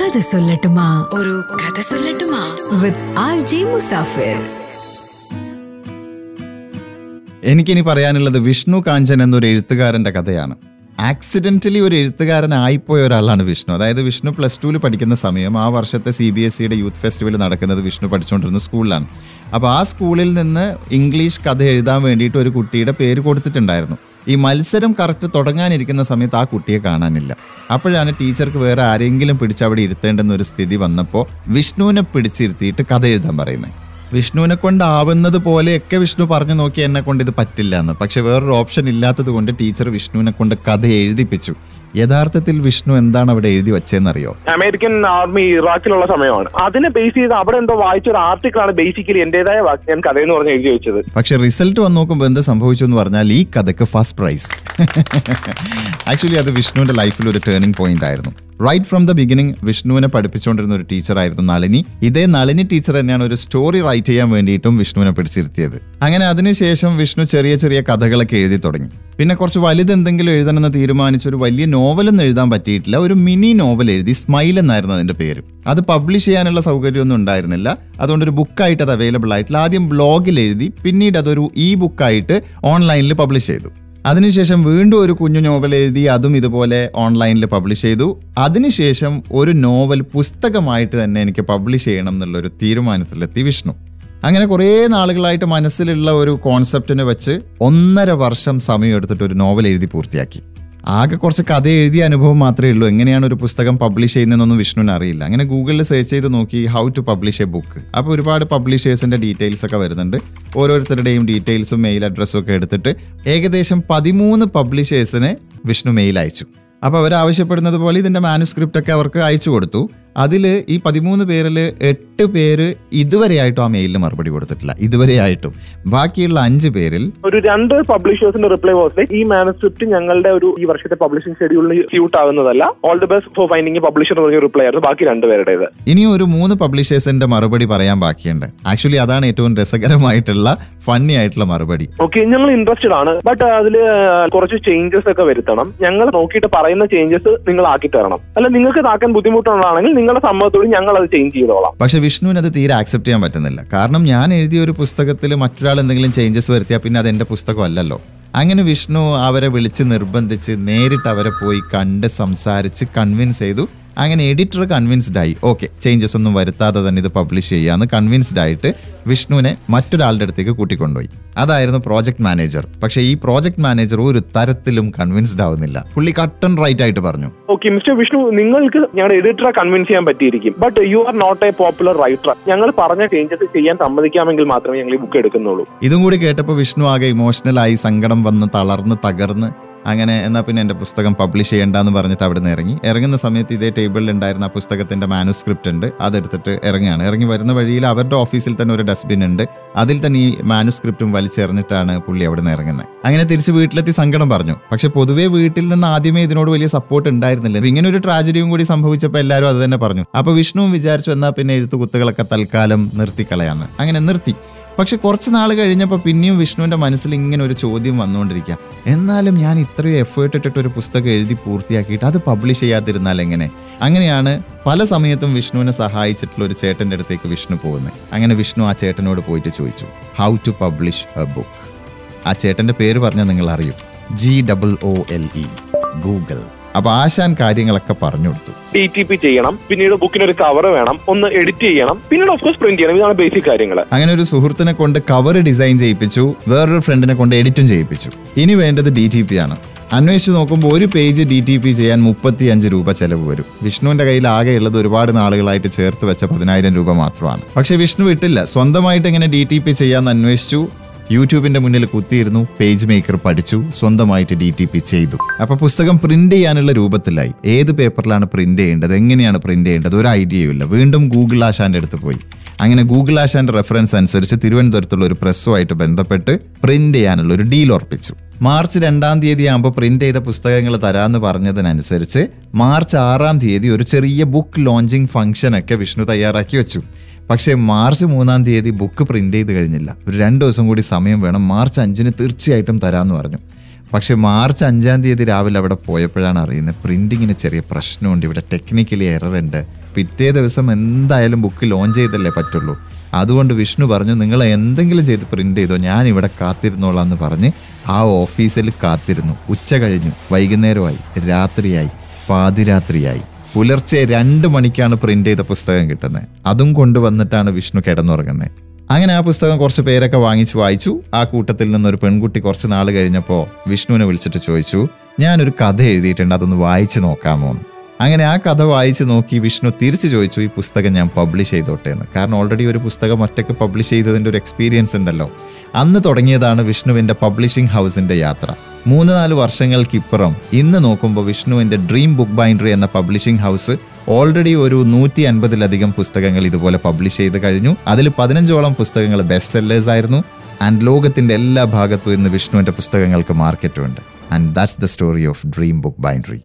കഥ സൊല്ലട്ടുമാ. ഒരു കഥ സൊല്ലട്ടുമാ. With R G Musafir. എനിക്കിനി പറയാനുള്ളത് വിഷ്ണു കാഞ്ചൻ എന്നൊരു എഴുത്തുകാരന്റെ കഥയാണ്. ആക്സിഡന്റലി ഒരു എഴുത്തുകാരനായിപ്പോയ ഒരാളാണ് വിഷ്ണു. അതായത് വിഷ്ണു പ്ലസ് ടുവിൽ പഠിക്കുന്ന സമയം ആ വർഷത്തെ സി ബി എസ് സിയുടെ യൂത്ത് ഫെസ്റ്റിവൽ നടക്കുന്നത് വിഷ്ണു പഠിച്ചുകൊണ്ടിരുന്ന സ്കൂളിലാണ്. അപ്പോൾ ആ സ്കൂളിൽ നിന്ന് ഇംഗ്ലീഷ് കഥ എഴുതാൻ വേണ്ടിയിട്ട് ഒരു കുട്ടിയുടെ പേര് കൊടുത്തിട്ടുണ്ടായിരുന്നു. ഈ മത്സരം കറക്റ്റ് തുടങ്ങാനിരിക്കുന്ന സമയത്ത് ആ കുട്ടിയെ കാണാനില്ല. അപ്പോഴാണ് ടീച്ചർക്ക് വേറെ ആരെങ്കിലും പിടിച്ച് അവിടെ ഇരുത്തേണ്ടെന്ന ഒരു സ്ഥിതി വന്നപ്പോൾ വിഷ്ണുവിനെ പിടിച്ചിരുത്തിയിട്ട് കഥ എഴുതാൻ പറയുന്നത് വിഷ്ണുവിനെ കൊണ്ടാവുന്നത് പോലെയൊക്കെ വിഷ്ണു പറഞ്ഞു നോക്കി എന്നെ കൊണ്ട് ഇത് പറ്റില്ല എന്ന്. പക്ഷെ വേറൊരു ഓപ്ഷൻ ഇല്ലാത്തത് കൊണ്ട് ടീച്ചർ വിഷ്ണുവിനെ കൊണ്ട് കഥ എഴുതിപ്പിച്ചു. യഥാർത്ഥത്തിൽ വിഷ്ണു എന്താണ് അവിടെ എഴുതി വെച്ചതെന്നറിയോ? അമേരിക്കൻ ആർമി ഇറാഖിലുള്ള സമയമാണ്. അതിനെ ബേസ് ചെയ്ത് അവിടെ എന്തോ വായിച്ച ഒരു ആർട്ടിക്കിളാണ് ബേസിക്കലി എന്റേതായ ഞാൻ കഥ എന്ന് പറഞ്ഞ് എഴുതി വെച്ചത്. പക്ഷെ റിസൾട്ട് വന്ന് നോക്കുമ്പോൾ എന്ത് സംഭവിച്ചു എന്ന് പറഞ്ഞാൽ ഈ കഥക്ക് ഫസ്റ്റ് പ്രൈസ് ആക്ച്വലി അത് വിഷ്ണുവിന്റെ ലൈഫിൽ ഒരു ടേണിംഗ് പോയിന്റ് ആയിരുന്നു. റൈറ്റ് ഫ്രം ദ ബിഗിനിങ് വിഷ്ണുവിനെ പഠിപ്പിച്ചുകൊണ്ടിരുന്ന ഒരു ടീച്ചറായിരുന്നു നളിനി. ഇതേ നളിനി ടീച്ചർ തന്നെയാണ് ഒരു സ്റ്റോറി റൈറ്റ് ചെയ്യാൻ വേണ്ടിയിട്ടും വിഷ്ണുവിനെ പിടിച്ചിരുത്തിയത്. അങ്ങനെ അതിനുശേഷം വിഷ്ണു ചെറിയ ചെറിയ കഥകളൊക്കെ എഴുതി തുടങ്ങി. പിന്നെ കുറച്ച് വലുതെന്തെങ്കിലും എഴുതണമെന്ന് തീരുമാനിച്ച ഒരു വലിയ നോവലൊന്നും എഴുതാൻ പറ്റിയിട്ടില്ല. ഒരു മിനി നോവൽ എഴുതി സ്മൈൽ എന്നായിരുന്നു അതിന്റെ പേര്. അത് പബ്ലിഷ് ചെയ്യാനുള്ള സൗകര്യമൊന്നും ഉണ്ടായിരുന്നില്ല. അതുകൊണ്ട് ഒരു ബുക്കായിട്ട് അത് അവൈലബിൾ ആയിട്ടില്ല. ആദ്യം ബ്ലോഗിൽ എഴുതി പിന്നീട് അതൊരു ഇ ബുക്കായിട്ട് ഓൺലൈനിൽ പബ്ലിഷ് ചെയ്തു. അതിനുശേഷം വീണ്ടും ഒരു കുഞ്ഞു നോവൽ എഴുതി അതും ഇതുപോലെ ഓൺലൈനിൽ പബ്ലിഷ് ചെയ്തു. അതിനുശേഷം ഒരു നോവൽ പുസ്തകമായിട്ട് തന്നെ എനിക്ക് പബ്ലിഷ് ചെയ്യണം എന്നുള്ളൊരു തീരുമാനത്തിലെത്തി വിഷ്ണു. അങ്ങനെ കുറേ നാളുകളായിട്ട് മനസ്സിലുള്ള ഒരു കോൺസെപ്റ്റിനെ വെച്ച് ഒന്നര വർഷം സമയം എടുത്തിട്ട് ഒരു നോവൽ എഴുതി പൂർത്തിയാക്കി. ആകെ കുറച്ച് കഥ എഴുതിയ അനുഭവം മാത്രമേ ഉള്ളൂ. എങ്ങനെയാണ് ഒരു പുസ്തകം പബ്ലിഷ് ചെയ്യുന്നതെന്നൊന്നും വിഷ്ണുവിന് അറിയില്ല. അങ്ങനെ ഗൂഗിളിൽ സെർച്ച് ചെയ്ത് നോക്കി how to publish a book അപ്പോൾ ഒരുപാട് പബ്ലിഷേഴ്സിന്റെ ഡീറ്റെയിൽസ് ഒക്കെ വരുന്നുണ്ട്. ഓരോരുത്തരുടെയും ഡീറ്റെയിൽസും മെയിൽ അഡ്രസ്സും ഒക്കെ എടുത്തിട്ട് ഏകദേശം പതിമൂന്ന് പബ്ലിഷേഴ്സിന് വിഷ്ണു മെയിൽ അയച്ചു. അപ്പോൾ അവർ ആവശ്യപ്പെടുന്നത് പോലെ ഇതിന്റെ മാനുസ്ക്രിപ്റ്റ് ഒക്കെ അവർക്ക് അയച്ചു കൊടുത്തു. അതിൽ ഈ പതിമൂന്ന് പേരിൽ എട്ട് പേര് ഇതുവരെയായിട്ടും ആ മെയിലിന് മറുപടി കൊടുത്തിട്ടില്ല. ഇതുവരെയായിട്ടും. ബാക്കിയുള്ള അഞ്ച് പേരിൽ ഒരു രണ്ട് പബ്ലിഷേഴ്സിന്റെ റിപ്ലൈ വാസ് ഈ മാനസ്ക്രിപ്റ്റ് ഞങ്ങളുടെ ഒരു ഈ വർഷത്തെ പബ്ലിഷിംഗ് ഷെഡ്യൂളിൽ suit ആകുന്നതല്ല all the best for finding publisher എന്ന് പറഞ്ഞ റിപ്ലൈ ആയിരുന്നു. ബാക്കി രണ്ടുപേരുടേത് ഇനിയും ഒരു മൂന്ന് പബ്ലിഷേഴ്സിന്റെ മറുപടി പറയാൻ ബാക്കിയുണ്ട്. ആക്ച്വലി അതാണ് ഏറ്റവും രസകരമായിട്ടുള്ള ഫണ്ണി ആയിട്ടുള്ള മറുപടി. ഓക്കെ ഞങ്ങൾ ഇൻട്രസ്റ്റഡ് ആണ്. ബട്ട് അതിൽ കുറച്ച് ചേഞ്ചസ് ഒക്കെ വരുത്തണം. ഞങ്ങൾ നോക്കിയിട്ട് പറയുന്ന ചേഞ്ചസ് നിങ്ങൾ ആക്കി തരണം അല്ല നിങ്ങൾക്ക് ഇതാക്കാൻ ബുദ്ധിമുട്ടുള്ളതാണെങ്കിൽ നിങ്ങളുടെ സമ്മതത്തോട് ഞങ്ങൾ അത് ചേഞ്ച് ചെയ്തോളാം. പക്ഷെ വിഷ്ണുവിന് അത് തീരെ ആക്സെപ്റ്റ് ചെയ്യാൻ പറ്റുന്നില്ല. കാരണം ഞാൻ എഴുതിയ ഒരു പുസ്തകത്തിൽ മറ്റൊരാൾ എന്തെങ്കിലും ചേഞ്ചസ് വരുത്തിയാൽ പിന്നെ അത് എന്റെ പുസ്തകമല്ലല്ലോ അങ്ങനെ വിഷ്ണു അവരെ വിളിച്ച് നിർബന്ധിച്ച് നേരിട്ട് അവരെ പോയി കണ്ട് സംസാരിച്ച് കൺവിൻസ് ചെയ്തു. അങ്ങനെ എഡിറ്റർ കൺവിൻസ്ഡ് ആയി. ഓക്കെ ചേഞ്ചസ് ഒന്നും വരുത്താതെ തന്നെ ഇത് പബ്ലിഷ് ചെയ്യാന്ന് കൺവിൻസ്ഡ് ആയിട്ട് വിഷ്ണുവിനെ മറ്റൊരാളുടെ അടുത്തേക്ക് കൂട്ടിക്കൊണ്ടുപോയി. അതായിരുന്നു പ്രോജക്ട് മാനേജർ പക്ഷേ ഈ പ്രോജക്ട് മാനേജർ ഒരു തരത്തിലും കൺവിൻസ്ഡ് ആവുന്നില്ല. പുള്ളി കട്ടൺ റൈറ്റ് ആയിട്ട് പറഞ്ഞു. ഓക്കെ മിസ്റ്റർ വിഷ്ണു നിങ്ങൾക്ക് ഞങ്ങളുടെ എഡിറ്ററെ കൺവിൻസ് ചെയ്യാൻ പറ്റിയിരിക്കും. But you are not a popular writer ഞങ്ങൾ പറഞ്ഞ ചേഞ്ചസ് ചെയ്യാൻ സമ്മതിക്കാമെങ്കിൽ മാത്രമേ ഞങ്ങൾ ഈ ബുക്ക് എടുക്കുന്നുള്ളൂ. ഇതും കൂടി കേട്ടപ്പോൾ വിഷ്ണു ആകെ ഇമോഷണലായി സങ്കടം വന്ന് തളർന്ന് തകർന്ന്. അങ്ങനെ എന്നാൽ പിന്നെ എന്റെ പുസ്തകം പബ്ലിഷ് ചെയ്യേണ്ടെന്ന് പറഞ്ഞിട്ട് അവിടെ നിന്ന് ഇറങ്ങി. ഇറങ്ങുന്ന സമയത്ത് ഇതേ ടേബിളിൽ ഉണ്ടായിരുന്ന ആ പുസ്തകത്തിന്റെ മാനുസ്ക്രിപ്റ്റ് ഉണ്ട്. അതെടുത്തിട്ട് ഇറങ്ങുകയാണ്. ഇറങ്ങി വരുന്ന വഴിയിൽ അവരുടെ ഓഫീസിൽ തന്നെ ഒരു ഡസ്റ്റ്ബിൻ ഉണ്ട്. അതിൽ തന്നെ ഈ മാനുസ്ക്രിപ്റ്റും വലിച്ചെറിഞ്ഞിട്ടാണ് പുള്ളി അവിടെ നിന്ന് ഇറങ്ങുന്നത് അങ്ങനെ തിരിച്ച് വീട്ടിലെത്തി സങ്കടം പറഞ്ഞു. പക്ഷെ പൊതുവേ വീട്ടിൽ നിന്ന് ആദ്യമേ ഇതിനോട് വലിയ സപ്പോർട്ട് ഉണ്ടായിരുന്നില്ല. ഇങ്ങനെ ഒരു ട്രാജഡിയും കൂടി സംഭവിച്ചപ്പോൾ എല്ലാവരും അത് തന്നെ പറഞ്ഞു. അപ്പോൾ വിഷ്ണുവും വിചാരിച്ചു എന്നാൽ പിന്നെ എഴുത്തുകുത്തുകളൊക്കെ തൽക്കാലം നിർത്തിക്കളയാണ്. അങ്ങനെ നിർത്തി. പക്ഷെ കുറച്ച് നാൾ കഴിഞ്ഞപ്പോൾ പിന്നെയും വിഷ്ണുവിന്റെ മനസ്സിൽ ഇങ്ങനെ ഒരു ചോദ്യം വന്നുകൊണ്ടിരിക്കുക എന്നാലും ഞാൻ ഇത്രയും എഫേർട്ട് ഇട്ടിട്ട് ഒരു പുസ്തകം എഴുതി പൂർത്തിയാക്കിയിട്ട് അത് പബ്ലിഷ് ചെയ്യാതിരുന്നാൽ എങ്ങനെ? അങ്ങനെയാണ് പല സമയത്തും വിഷ്ണുവിനെ സഹായിച്ചിട്ടുള്ള ഒരു ചേട്ടന്റെ അടുത്തേക്ക് വിഷ്ണു പോകുന്നത്. അങ്ങനെ വിഷ്ണു ആ ചേട്ടനോട് പോയിട്ട് ചോദിച്ചു how to publish a book ആ ചേട്ടന്റെ പേര് പറഞ്ഞാൽ നിങ്ങൾ അറിയും G double O L E Google അപ്പൊ ആശാൻ കാര്യങ്ങളൊക്കെ പറഞ്ഞു കൊടുത്തു. ഡി ടി പി ചെയ്യണം പിന്നീട് ബുക്കിന് ഒരു കവർ വേണം ഒന്ന് എഡിറ്റ് ചെയ്യണം പിന്നീട് ഓഫ് കോഴ്സ് പ്രിന്റ് ചെയ്യണം ഇതാണ് ബേസിക് കാര്യങ്ങൾ അങ്ങനെ ഒരു സുഹൃത്തിനെ കൊണ്ട് കവർ ഡിസൈൻ ചെയ്യിപ്പിച്ചു വേറൊരു ഫ്രണ്ടിനെ കൊണ്ട് എഡിറ്റും ചെയ്യിപ്പിച്ചു. ഇനി വേണ്ടത് ഡി ടി പി ആണ്. അന്വേഷിച്ച് നോക്കുമ്പോൾ ഒരു പേജ് ഡി ടി പി ചെയ്യാൻ മുപ്പത്തി അഞ്ച് രൂപ ചെലവ് വരും. വിഷ്ണുവിന്റെ കയ്യിൽ ഉള്ളത് ഒരുപാട് നാളുകളായിട്ട് ചേർത്ത് വെച്ച പതിനായിരം രൂപ മാത്രമാണ്. പക്ഷെ വിഷ്ണു വിട്ടില്ല. സ്വന്തമായിട്ട് എങ്ങനെ ഡി ടി പി ചെയ്യാന്ന് അന്വേഷിച്ചു. യൂട്യൂബിന്റെ മുന്നിൽ കുത്തിയിരുന്നു പേജ് മേക്കർ പഠിച്ചു സ്വന്തമായിട്ട് ഡി ടി പി ചെയ്തു. അപ്പൊ പുസ്തകം പ്രിന്റ് ചെയ്യാനുള്ള രൂപത്തിലായി. ഏത് പേപ്പറിലാണ് പ്രിന്റ് ചെയ്യേണ്ടത്? എങ്ങനെയാണ് പ്രിന്റ് ചെയ്യേണ്ടത്? ഒരു ഐഡിയയും ഇല്ല. വീണ്ടും ഗൂഗിൾ ആശാന്റെ അടുത്ത് പോയി. അങ്ങനെ ഗൂഗിൾ ആശാന്റെ റെഫറൻസ് അനുസരിച്ച് തിരുവനന്തപുരത്തുള്ള ഒരു പ്രസ്സുമായിട്ട് ബന്ധപ്പെട്ട് പ്രിന്റ് ചെയ്യാനുള്ള ഒരു ഡീൽ ഉറപ്പിച്ചു. മാർച്ച് രണ്ടാം തീയതി ആകുമ്പോൾ പ്രിന്റ് ചെയ്ത പുസ്തകങ്ങൾ തരാമെന്ന് പറഞ്ഞതിനനുസരിച്ച് മാർച്ച് ആറാം തീയതി ഒരു ചെറിയ ബുക്ക് ലോഞ്ചിങ് ഫംഗ്ഷനൊക്കെ വിഷ്ണു തയ്യാറാക്കി വെച്ചു. പക്ഷേ മാർച്ച് മൂന്നാം തീയതി ബുക്ക് പ്രിന്റ് ചെയ്ത് കഴിഞ്ഞില്ല. ഒരു രണ്ട് ദിവസം കൂടി സമയം വേണം മാർച്ച് അഞ്ചിന് തീർച്ചയായിട്ടും തരാമെന്ന് പറഞ്ഞു. പക്ഷേ മാർച്ച് അഞ്ചാം തീയതി രാവിലെ അവിടെ പോയപ്പോഴാണ് അറിയുന്നത് പ്രിന്റിങ്ങിന് ചെറിയ പ്രശ്നമുണ്ട്. ഇവിടെ ടെക്നിക്കലി എറർ ഉണ്ട്. പിറ്റേ ദിവസം എന്തായാലും ബുക്ക് ലോഞ്ച് ചെയ്തല്ലേ പറ്റുള്ളൂ. അതുകൊണ്ട് വിഷ്ണു പറഞ്ഞു നിങ്ങൾ എന്തെങ്കിലും ചെയ്ത് പ്രിന്റ് ചെയ്തോ ഞാൻ ഇവിടെ കാത്തിരുന്നോളാം എന്ന് പറഞ്ഞ് ആ ഓഫീസിൽ കാത്തിരുന്നു. ഉച്ച കഴിഞ്ഞു വൈകുന്നേരമായി രാത്രിയായി പാതിരാത്രിയായി. പുലർച്ചെ രണ്ട് മണിക്കാണ് പ്രിന്റ് ചെയ്ത പുസ്തകം കിട്ടുന്നത്. അതും കൊണ്ടുവന്നിട്ടാണ് വിഷ്ണു കിടന്നുറങ്ങുന്നത്. അങ്ങനെ ആ പുസ്തകം കുറച്ച് പേരൊക്കെ വാങ്ങിച്ച് വായിച്ചു. ആ കൂട്ടത്തിൽ നിന്നൊരു പെൺകുട്ടി കുറച്ച് നാൾ കഴിഞ്ഞപ്പോൾ വിഷ്ണുവിനെ വിളിച്ചിട്ട് ചോദിച്ചു ഞാനൊരു കഥ എഴുതിയിട്ടുണ്ട് അതൊന്ന് വായിച്ചു നോക്കാമോ? അങ്ങനെ ആ കഥ വായിച്ച് നോക്കി വിഷ്ണു തിരിച്ചു ചോദിച്ചു ഈ പുസ്തകം ഞാൻ പബ്ലിഷ് ചെയ്തോട്ടെ? എന്ന്. കാരണം ഓൾറെഡി ഒരു പുസ്തകം ഒറ്റയ്ക്ക് പബ്ലിഷ് ചെയ്തതിന്റെ ഒരു എക്സ്പീരിയൻസ് ഉണ്ടല്ലോ. അന്ന് തുടങ്ങിയതാണ് വിഷ്ണുവിന്റെ പബ്ലിഷിംഗ് ഹൗസിന്റെ യാത്ര. മൂന്ന് നാല് വർഷങ്ങൾക്കിപ്പുറം ഇന്ന് നോക്കുമ്പോൾ വിഷ്ണുവിന്റെ ഡ്രീം ബുക്ക് ബൈൻഡറി എന്ന പബ്ലിഷിംഗ് ഹൗസ് ഓൾറെഡി ഒരു നൂറ്റി അൻപതിലധികം പുസ്തകങ്ങൾ ഇതുപോലെ പബ്ലിഷ് ചെയ്ത് കഴിഞ്ഞു. അതിൽ പതിനഞ്ചോളം പുസ്തകങ്ങൾ ബെസ്റ്റ് സെല്ലേഴ്സ് ആയിരുന്നു. ആൻഡ് ലോകത്തിന്റെ എല്ലാ ഭാഗത്തും ഇന്ന് വിഷ്ണുവിന്റെ പുസ്തകങ്ങൾക്ക് മാർക്കറ്റുണ്ട് and that's the story of dream book bindery